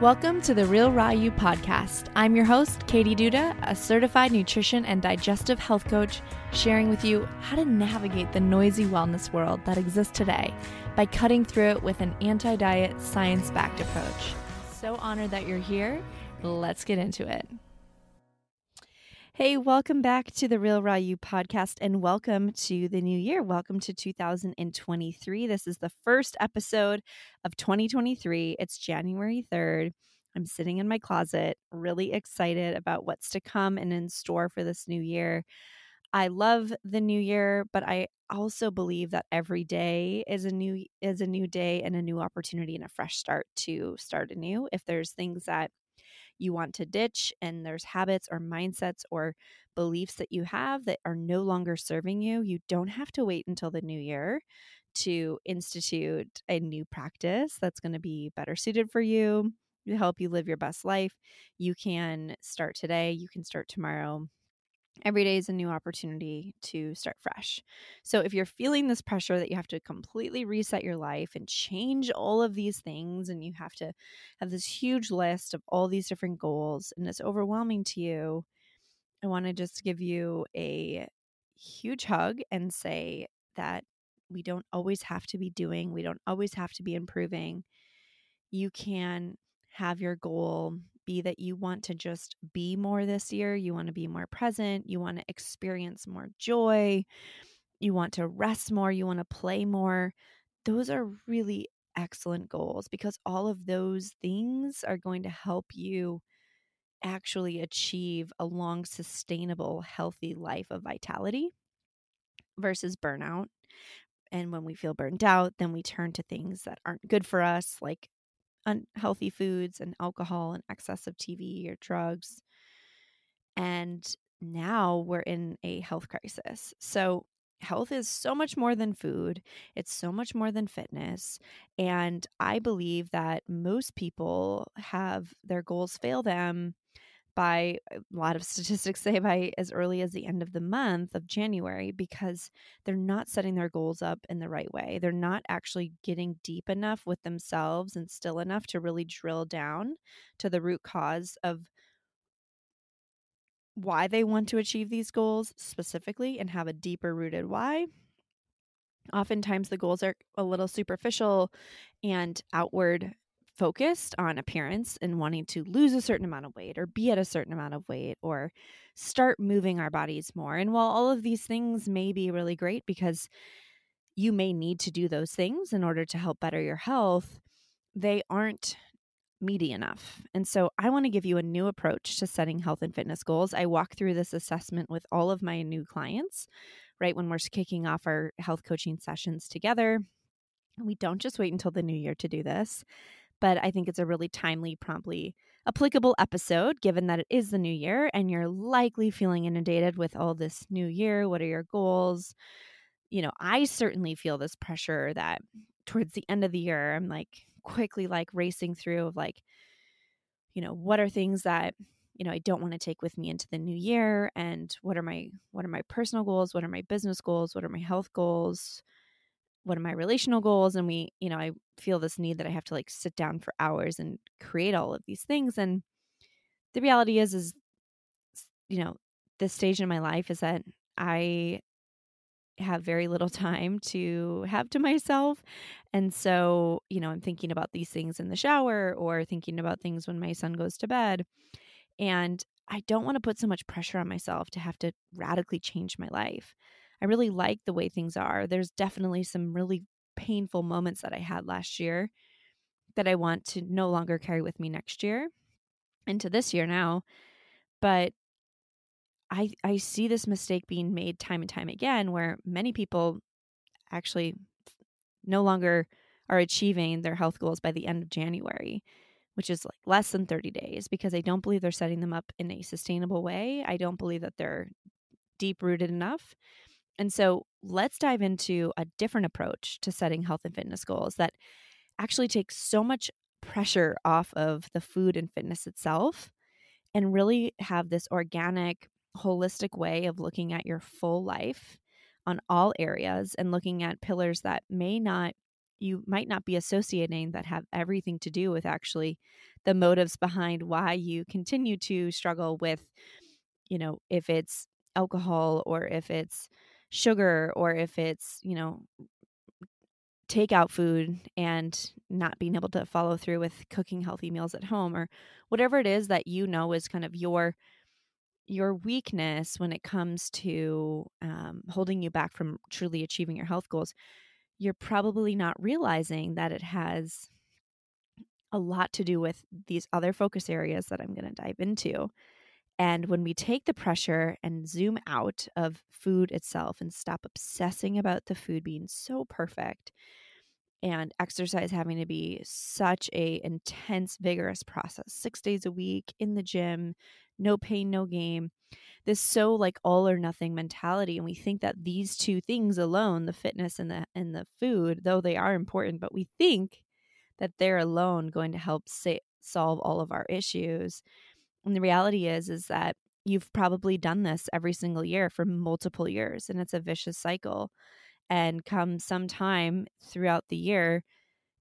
Welcome to the Real Raw You podcast. I'm your host, Katie Duda, a certified nutrition and digestive health coach, sharing with you how to navigate the noisy wellness world that exists today by cutting through it with an anti diet, science backed approach. So honored that you're here. Let's get into it. Hey, welcome back to the Real Raw You podcast and welcome to the new year. Welcome to 2023. This is the first episode of 2023. It's January 3rd. I'm sitting in my closet, really excited about what's to come and in store for this new year. I love the new year, but I also believe that every day is a new is a new day and a new opportunity and a fresh start to start anew. If there's things that you want to ditch and there's habits or mindsets or beliefs that you have that are no longer serving you, you don't have to wait until the new year to institute a new practice that's going to be better suited for you to help you live your best life. You can start today, you can start tomorrow every day is a new opportunity to start fresh. So if you're feeling this pressure that you have to completely reset your life and change all of these things and you have to have this huge list of all these different goals and it's overwhelming to you, I want to just give you a huge hug and say that we don't always have to be doing, we don't always have to be improving. You can have your goal be that you want to just be more this year. You want to be more present. You want to experience more joy. You want to rest more. You want to play more. Those are really excellent goals because all of those things are going to help you actually achieve a long, sustainable, healthy life of vitality versus burnout. And when we feel burned out, then we turn to things that aren't good for us, like unhealthy foods and alcohol and excessive TV or drugs. And now we're in a health crisis. So, health is so much more than food, it's so much more than fitness. And I believe that most people have their goals fail them by uh, a lot of statistics say by as early as the end of the month of January because they're not setting their goals up in the right way. They're not actually getting deep enough with themselves and still enough to really drill down to the root cause of why they want to achieve these goals specifically and have a deeper rooted why. Oftentimes, the goals are a little superficial and outward focused on appearance and wanting to lose a certain amount of weight or be at a certain amount of weight or start moving our bodies more. And while all of these things may be really great because you may need to do those things in order to help better your health, they aren't meaty enough. And so I want to give you a new approach to setting health and fitness goals. I walk through this assessment with all of my new clients, right? When we're kicking off our health coaching sessions together. We don't just wait until the new year to do this but I think it's a really timely, promptly applicable episode given that it is the new year and you're likely feeling inundated with all this new year. What are your goals? You know, I certainly feel this pressure that towards the end of the year, I'm like quickly like racing through of like, you know, what are things that you know i don't want to take with me into the new year and what are my what are my personal goals what are my business goals what are my health goals what are my relational goals and we you know i feel this need that i have to like sit down for hours and create all of these things and the reality is is you know this stage in my life is that i have very little time to have to myself and so you know i'm thinking about these things in the shower or thinking about things when my son goes to bed and i don't want to put so much pressure on myself to have to radically change my life I really like the way things are. There's definitely some really painful moments that I had last year that I want to no longer carry with me next year into this year now. But I I see this mistake being made time and time again where many people actually no longer are achieving their health goals by the end of January, which is like less than 30 days because I don't believe they're setting them up in a sustainable way. I don't believe that they're deep rooted enough. And so let's dive into a different approach to setting health and fitness goals that actually takes so much pressure off of the food and fitness itself and really have this organic, holistic way of looking at your full life on all areas and looking at pillars that may not you might not be associating that have everything to do with actually the motives behind why you continue to struggle with you know if it's alcohol or if it's sugar or if it's you know takeout food and not being able to follow through with cooking healthy meals at home or whatever it is that you know is kind of your your weakness when it comes to um, holding you back from truly achieving your health goals you're probably not realizing that it has a lot to do with these other focus areas that I'm going to dive into. And when we take the pressure and zoom out of food itself and stop obsessing about the food being so perfect and exercise having to be such a intense vigorous process 6 days a week in the gym no pain no gain this so like all or nothing mentality and we think that these two things alone the fitness and the and the food though they are important but we think that they're alone going to help say, solve all of our issues and the reality is is that you've probably done this every single year for multiple years and it's a vicious cycle. And come some time throughout the year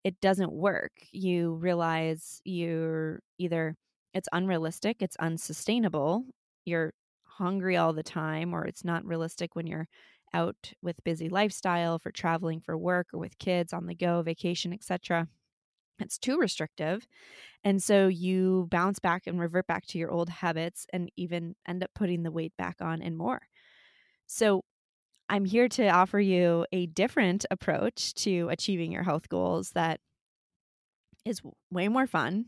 it doesn't work. You realize you're either it's unrealistic it's unsustainable you're hungry all the time or it's not realistic when you're out with busy lifestyle for traveling for work or with kids on the go vacation etc it's too restrictive and so you bounce back and revert back to your old habits and even end up putting the weight back on and more. So i'm here to offer you a different approach to achieving your health goals that is way more fun.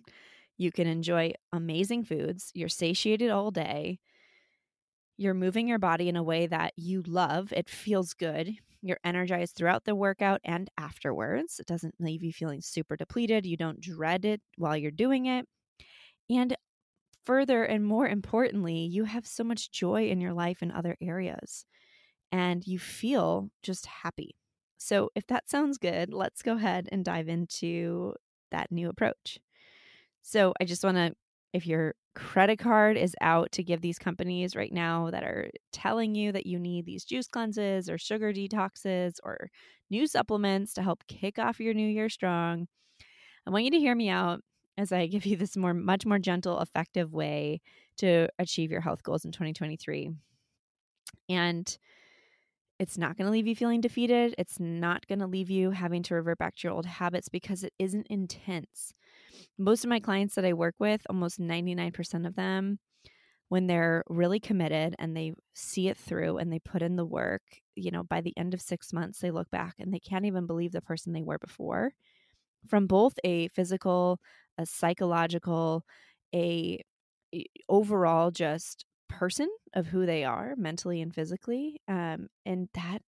You can enjoy amazing foods. You're satiated all day you're moving your body in a way that you love. It feels good. You're energized throughout the workout and afterwards. It doesn't leave you feeling super depleted. You don't dread it while you're doing it. And further and more importantly, you have so much joy in your life in other areas and you feel just happy. So, if that sounds good, let's go ahead and dive into that new approach. So, I just want to if your credit card is out to give these companies right now that are telling you that you need these juice cleanses or sugar detoxes or new supplements to help kick off your new year strong, I want you to hear me out as I give you this more much more gentle effective way to achieve your health goals in 2023. And it's not going to leave you feeling defeated. It's not going to leave you having to revert back to your old habits because it isn't intense most of my clients that I work with, almost 99% of them, when they're really committed and they see it through and they put in the work, you know, by the end of six months, they look back and they can't even believe the person they were before. From both a physical, a psychological, a overall just person of who they are mentally and physically. Um, and that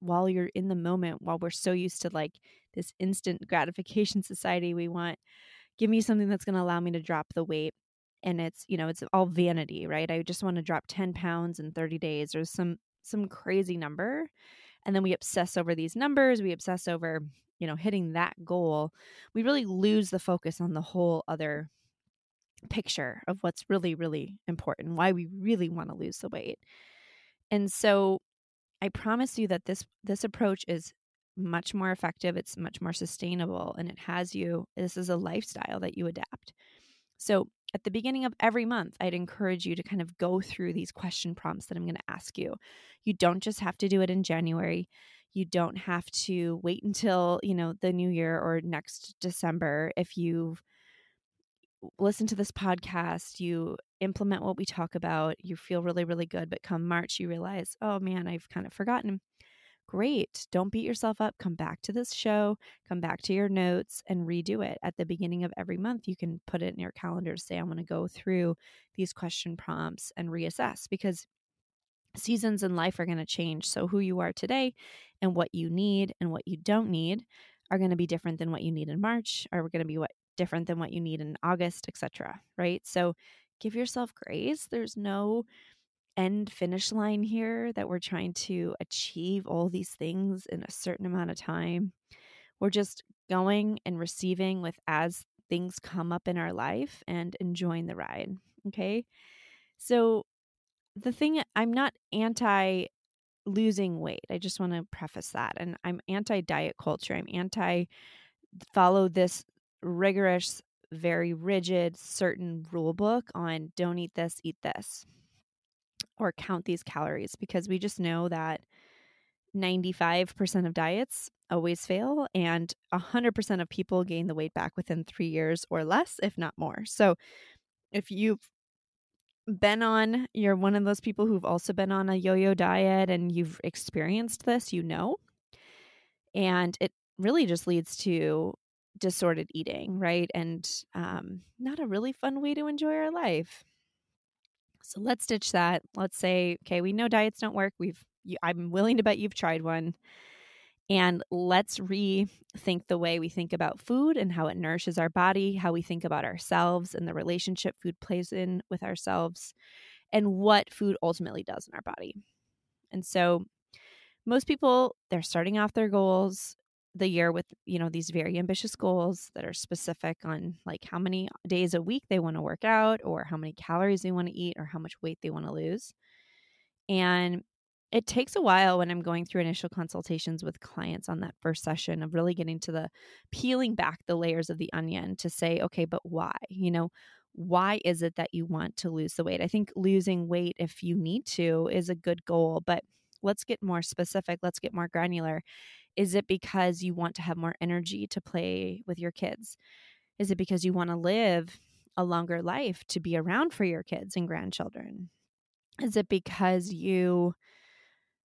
while you're in the moment, while we're so used to like this instant gratification society, we want give me something that's going to allow me to drop the weight and it's you know it's all vanity right? I just want to drop 10 pounds in 30 days or some some crazy number and then we obsess over these numbers we obsess over you know hitting that goal we really lose the focus on the whole other picture of what's really really important why we really want to lose the weight. And so i promise you that this this approach is much more effective, it's much more sustainable, and it has you, this is a lifestyle that you adapt. So, at the beginning of every month, I'd encourage you to kind of go through these question prompts that I'm going to ask you. You don't just have to do it in January. You don't have to wait until, you know, the new year or next December. If you've listened to this podcast, you implement what we talk about, you feel really, really good. But come March, you realize, oh man, I've kind of forgotten great. Don't beat yourself up. Come back to this show, come back to your notes and redo it. At the beginning of every month, you can put it in your calendar to say, I'm going to go through these question prompts and reassess because seasons in life are going to change. So, who you are today and what you need and what you don't need are going to be different than what you need in March, are going to be what different than what you need in August, etc. Right? So, give yourself grace. There's no end finish line here that we're trying to achieve all these things in a certain amount of time. We're just going and receiving with as things come up in our life and enjoying the ride. Okay. So, the thing I'm not anti losing weight. I just want to preface that. And I'm anti diet culture. I'm anti follow this rigorous, very rigid, certain rule book on don't eat this, eat this, or count these calories because we just know that 95% of diets always fail and 100% of people gain the weight back within three years or less, if not more. So if you've been on, you're one of those people who've also been on a yo yo diet and you've experienced this, you know. And it really just leads to disordered eating, right? And um, not a really fun way to enjoy our life. So let's ditch that. Let's say, okay, we know diets don't work. We've, I'm willing to bet you've tried one. And let's rethink the way we think about food and how it nourishes our body, how we think about ourselves and the relationship food plays in with ourselves, and what food ultimately does in our body. And so, most people, they're starting off their goals the year with, you know, these very ambitious goals that are specific on like how many days a week they want to work out or how many calories they want to eat or how much weight they want to lose. And it takes a while when I'm going through initial consultations with clients on that first session of really getting to the peeling back the layers of the onion to say, okay, but why? You know, why is it that you want to lose the weight? I think losing weight, if you need to, is a good goal, but let's get more specific, let's get more granular. Is it because you want to have more energy to play with your kids? Is it because you want to live a longer life to be around for your kids and grandchildren? Is it because you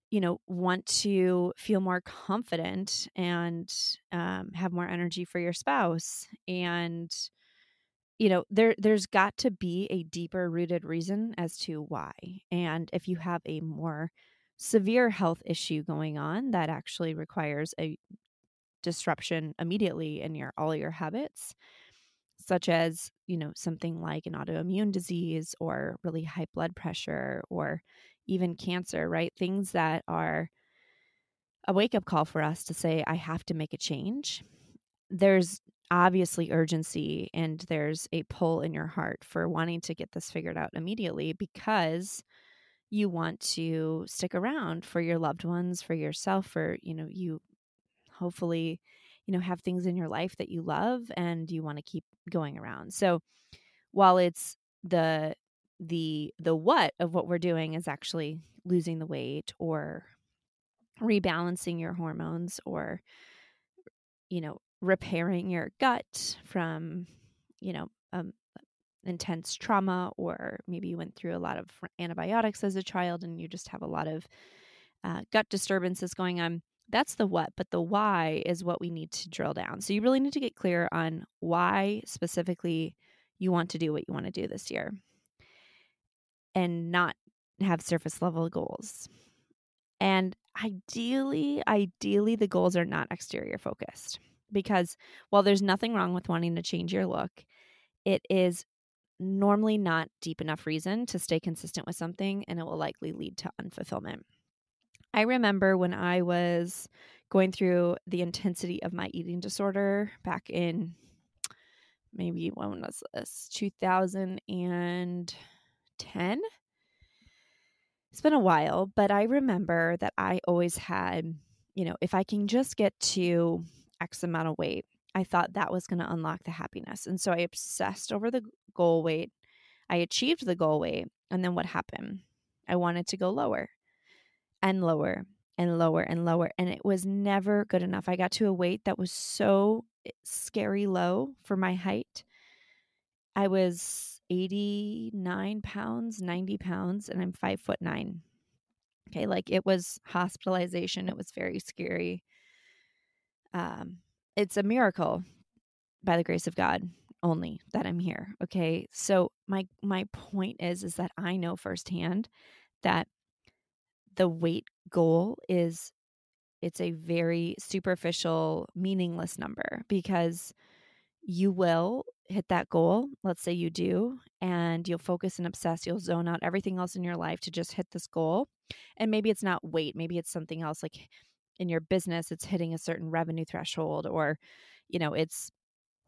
you know want to feel more confident and um, have more energy for your spouse and you know there there's got to be a deeper rooted reason as to why and if you have a more severe health issue going on that actually requires a disruption immediately in your all your habits such as you know something like an autoimmune disease or really high blood pressure or even cancer, right? Things that are a wake up call for us to say, I have to make a change. There's obviously urgency and there's a pull in your heart for wanting to get this figured out immediately because you want to stick around for your loved ones, for yourself, for, you know, you hopefully, you know, have things in your life that you love and you want to keep going around. So while it's the the the what of what we're doing is actually losing the weight or rebalancing your hormones or you know repairing your gut from you know um, intense trauma or maybe you went through a lot of antibiotics as a child and you just have a lot of uh, gut disturbances going on that's the what but the why is what we need to drill down so you really need to get clear on why specifically you want to do what you want to do this year and not have surface level goals. And ideally, ideally, the goals are not exterior focused because while there's nothing wrong with wanting to change your look, it is normally not deep enough reason to stay consistent with something and it will likely lead to unfulfillment. I remember when I was going through the intensity of my eating disorder back in maybe when was this 2010 it's been a while, but I remember that I always had, you know, if I can just get to X amount of weight, I thought that was going to unlock the happiness. And so I obsessed over the goal weight. I achieved the goal weight. And then what happened? I wanted to go lower and lower and lower and lower. And it was never good enough. I got to a weight that was so eh, scary low for my height. I was 89 pounds, 90 pounds, and I'm five foot nine. Okay, like it was hospitalization. It was very scary. Um, it's a miracle by the grace of God only that I'm here. Okay. So my my point is is that I know firsthand that the weight goal is it's a very superficial, meaningless number because you will hit that goal, let's say you do, and you'll focus and obsess, you'll zone out everything else in your life to just hit this goal. And maybe it's not weight, maybe it's something else like in your business, it's hitting a certain revenue threshold, or, you know, it's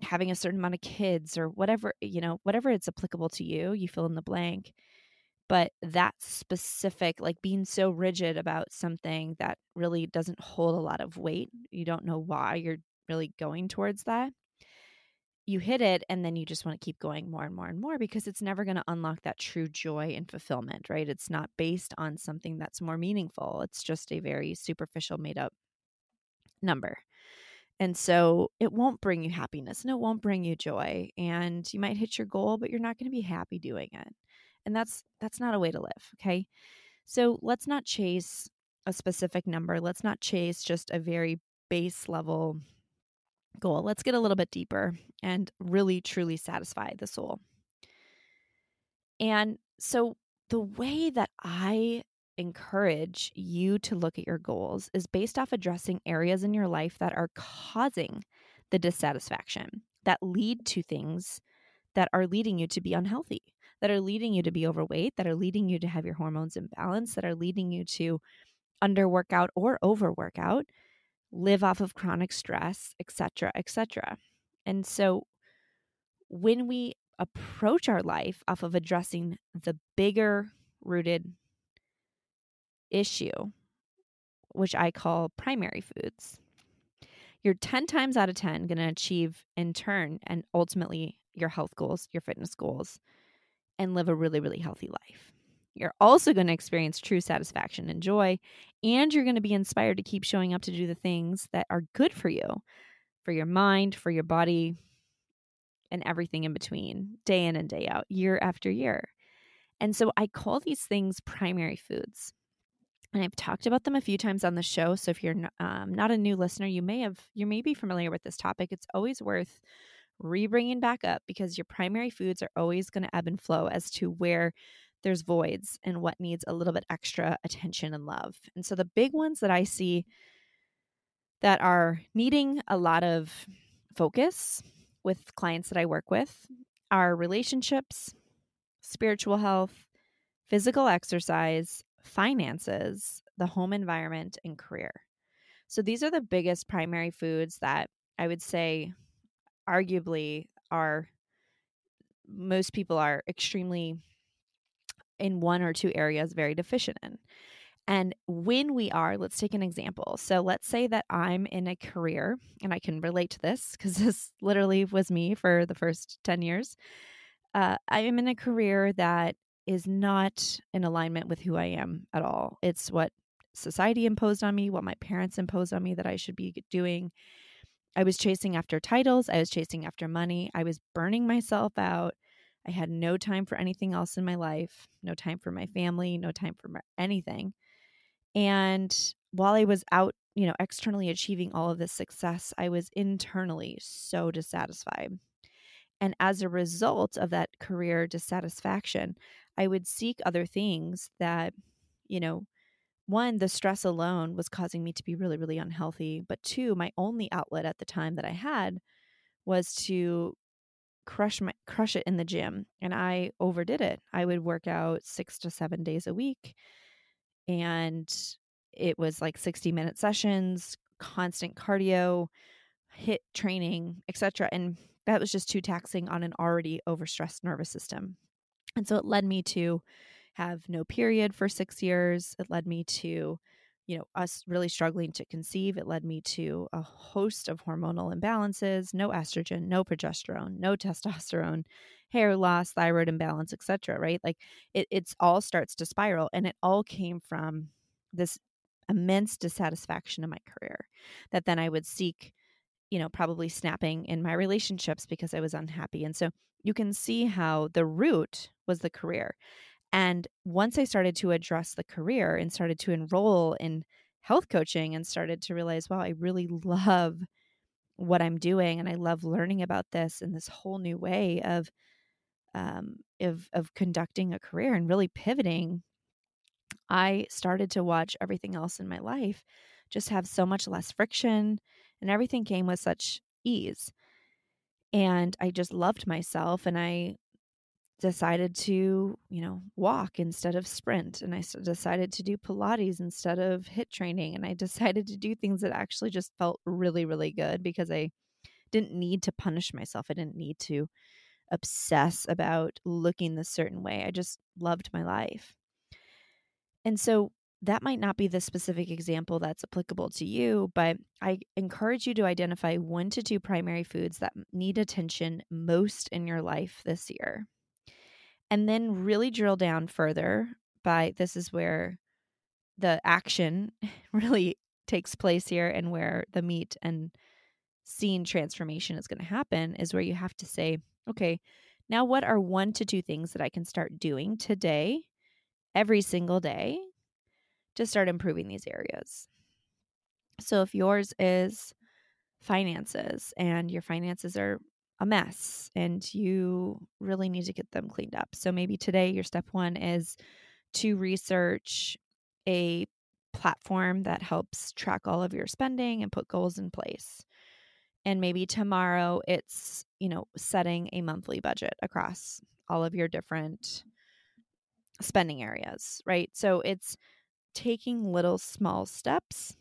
having a certain amount of kids, or whatever, you know, whatever it's applicable to you, you fill in the blank. but that specific like being so rigid about something that really doesn't hold a lot of weight you don't know why you're really going towards that you hit it and then you just want to keep going more and more and more because it's never going to unlock that true joy and fulfillment right? It's not based on something that's more meaningful. It's just a very superficial made up number. And so it won't bring you happiness and it won't bring you joy and you might hit your goal but you're not going to be happy doing it. And that's that's not a way to live okay? So let's not chase a specific number. Let's not chase just a very base level goal. Let's get a little bit deeper and really truly satisfy the soul. And so the way that i encourage you to look at your goals is based off addressing areas in your life that are causing the dissatisfaction that lead to things that are leading you to be unhealthy that are leading you to be overweight, that are leading you to have your hormones imbalanced, that are leading you to underworkout or overworkout, live off of chronic stress, etc., etc. And so when we approach our life off of addressing the bigger rooted issue, which I call primary foods, you're 10 times out of 10 going to achieve in turn and ultimately your health goals, your fitness goals, and live a really, really healthy life. You're also going to experience true satisfaction and joy, and you're going to be inspired to keep showing up to do the things that are good for you, for your mind, for your body, and everything in between, day in and day out, year after year. And so I call these things primary foods. And I've talked about them a few times on the show. So if you're um, not a new listener, you may have you may be familiar with this topic. It's always worth re-bringing back up because your primary foods are always going to ebb and flow as to where there's voids and what needs a little bit extra attention and love. And so the big ones that I see that are needing a lot of focus with clients that I work with are relationships, spiritual health, physical exercise, finances, the home environment, and career. So these are the biggest primary foods that I would say arguably are most people are extremely in one or two areas very deficient in. And when we are, let's take an example. So let's say that I'm in a career, and I can relate to this because this literally was me for the first 10 years. Uh, I am in a career that is not in alignment with who I am at all. It's what society imposed on me, what my parents imposed on me that I should be doing. I was chasing after titles, I was chasing after money, I was burning myself out. I had no time for anything else in my life, no time for my family, no time for anything. And while I was out, you know, externally achieving all of this success, I was internally so dissatisfied. And as a result of that career dissatisfaction, I would seek other things that, you know, one, the stress alone was causing me to be really, really unhealthy. But two, my only outlet at the time that I had was to crush my crush it in the gym. And I overdid it. I would work out six to seven days a week. And it was like 60 minute sessions, constant cardio, HIIT training, etc. And that was just too taxing on an already overstressed nervous system. And so it led me to have no period for six years. It led me to, you know, us really struggling to conceive. It led me to a host of hormonal imbalances, no estrogen, no progesterone, no testosterone, hair loss, thyroid imbalance, etc. Right? Like it it's all starts to spiral. And it all came from this immense dissatisfaction in my career that then I would seek you know, probably snapping in my relationships because I was unhappy. And so you can see how the root was the career. And once I started to address the career and started to enroll in health coaching and started to realize, wow, I really love what I'm doing and I love learning about this in this whole new way of um, of of conducting a career and really pivoting. I started to watch everything else in my life just have so much less friction and everything came with such ease. And I just loved myself and I decided to, you know, walk instead of sprint. And I decided to do Pilates instead of HIIT training. And I decided to do things that actually just felt really, really good because I didn't need to punish myself. I didn't need to obsess about looking this certain way. I just loved my life. And so that might not be the specific example that's applicable to you, but I encourage you to identify one to two primary foods that need attention most in your life this year. And then really drill down further by this is where the action really takes place here and where the meat and scene transformation is going to happen is where you have to say, okay, now what are one to two things that I can start doing today, every single day, to start improving these areas? So if yours is finances and your finances are a mess and you really need to get them cleaned up. So maybe today your step one is to research a platform that helps track all of your spending and put goals in place. And maybe tomorrow it's, you know, setting a monthly budget across all of your different spending areas, right? So it's taking little small steps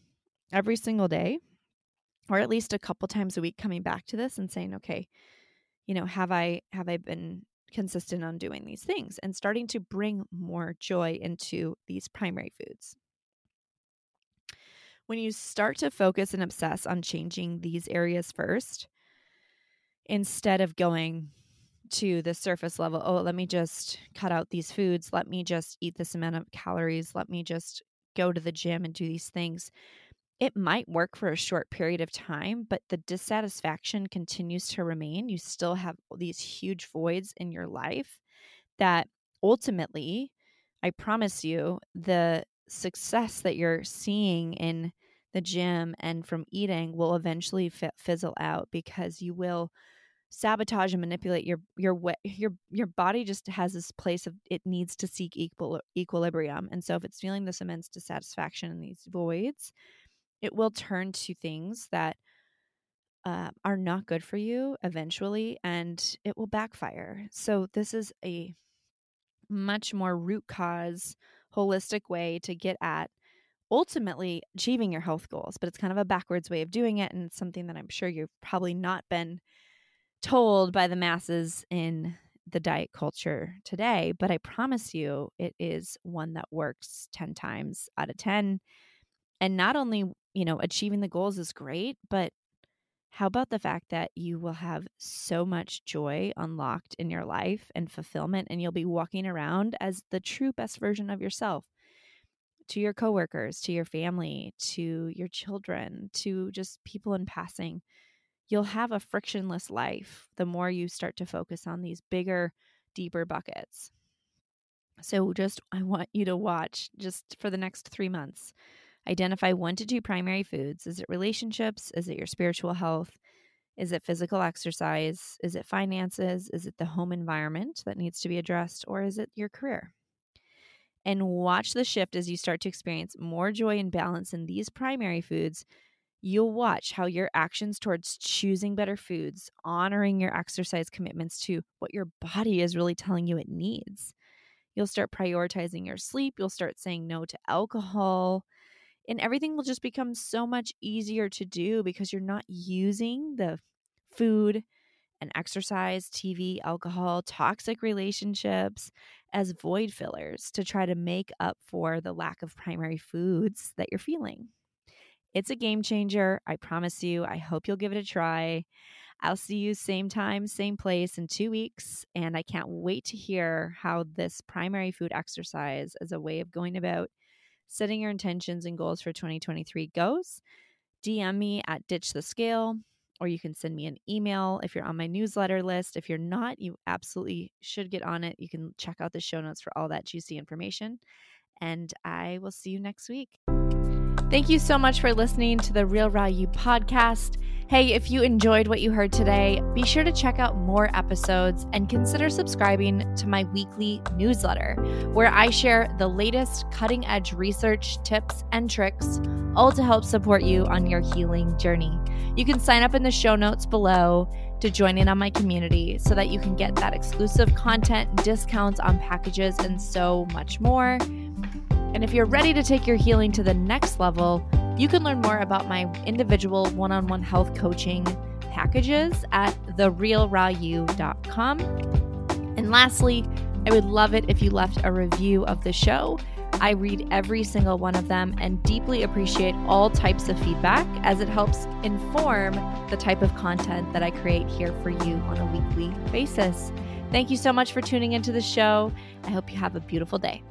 every single day or at least a couple times a week coming back to this and saying, okay, you know, have I have I been consistent on doing these things and starting to bring more joy into these primary foods. When you start to focus and obsess on changing these areas first, instead of going to the surface level, oh, let me just cut out these foods, let me just eat this amount of calories, let me just go to the gym and do these things. It might work for a short period of time, but the dissatisfaction continues to remain. You still have these huge voids in your life that ultimately, I promise you, the success that you're seeing in the gym and from eating will eventually fizzle out because you will sabotage and manipulate your your your your body just has this place of it needs to seek equal equilibrium and so if it's feeling this immense dissatisfaction in these voids it will turn to things that uh, are not good for you eventually and it will backfire so this is a much more root cause holistic way to get at ultimately achieving your health goals, but it's kind of a backwards way of doing it. And it's something that I'm sure you've probably not been told by the masses in the diet culture today. But I promise you, it is one that works 10 times out of 10. And not only, you know, achieving the goals is great, but how about the fact that you will have so much joy unlocked in your life and fulfillment, and you'll be walking around as the true best version of yourself? to your coworkers, to your family, to your children, to just people in passing. You'll have a frictionless life the more you start to focus on these bigger, deeper buckets. So, just I want you to watch just for the next three months. Identify one to two primary foods. Is it relationships? Is it your spiritual health? Is it physical exercise? Is it finances? Is it the home environment that needs to be addressed? Or is it your career? and watch the shift as you start to experience more joy and balance in these primary foods. You'll watch how your actions towards choosing better foods, honoring your exercise commitments to what your body is really telling you it needs. You'll start prioritizing your sleep. You'll start saying no to alcohol. And everything will just become so much easier to do because you're not using the food and exercise, TV, alcohol, toxic relationships as void fillers to try to make up for the lack of primary foods that you're feeling. It's a game changer. I promise you. I hope you'll give it a try. I'll see you same time, same place in two weeks. And I can't wait to hear how this primary food exercise as a way of going about setting your intentions and goals for 2023 goes. DM me at Ditch the Scale or you can send me an email if you're on my newsletter list. If you're not, you absolutely should get on it. You can check out the show notes for all that juicy information. And I will see you next week. Thank you so much for listening to the Real Raw podcast. Hey, if you enjoyed what you heard today, be sure to check out more episodes and consider subscribing to my weekly newsletter, where I share the latest cutting edge research, tips, and tricks, all to help support you on your healing journey. You can sign up in the show notes below to join in on my community so that you can get that exclusive content, discounts on packages, and so much more. And if you're ready to take your healing to the next level, you can learn more about my individual one on one health coaching packages at therealrawyou.com. And lastly, I would love it if you left a review of the show. I read every single one of them and deeply appreciate all types of feedback as it helps inform the type of content that I create here for you on a weekly basis. Thank you so much for tuning into the show. I hope you have a beautiful day.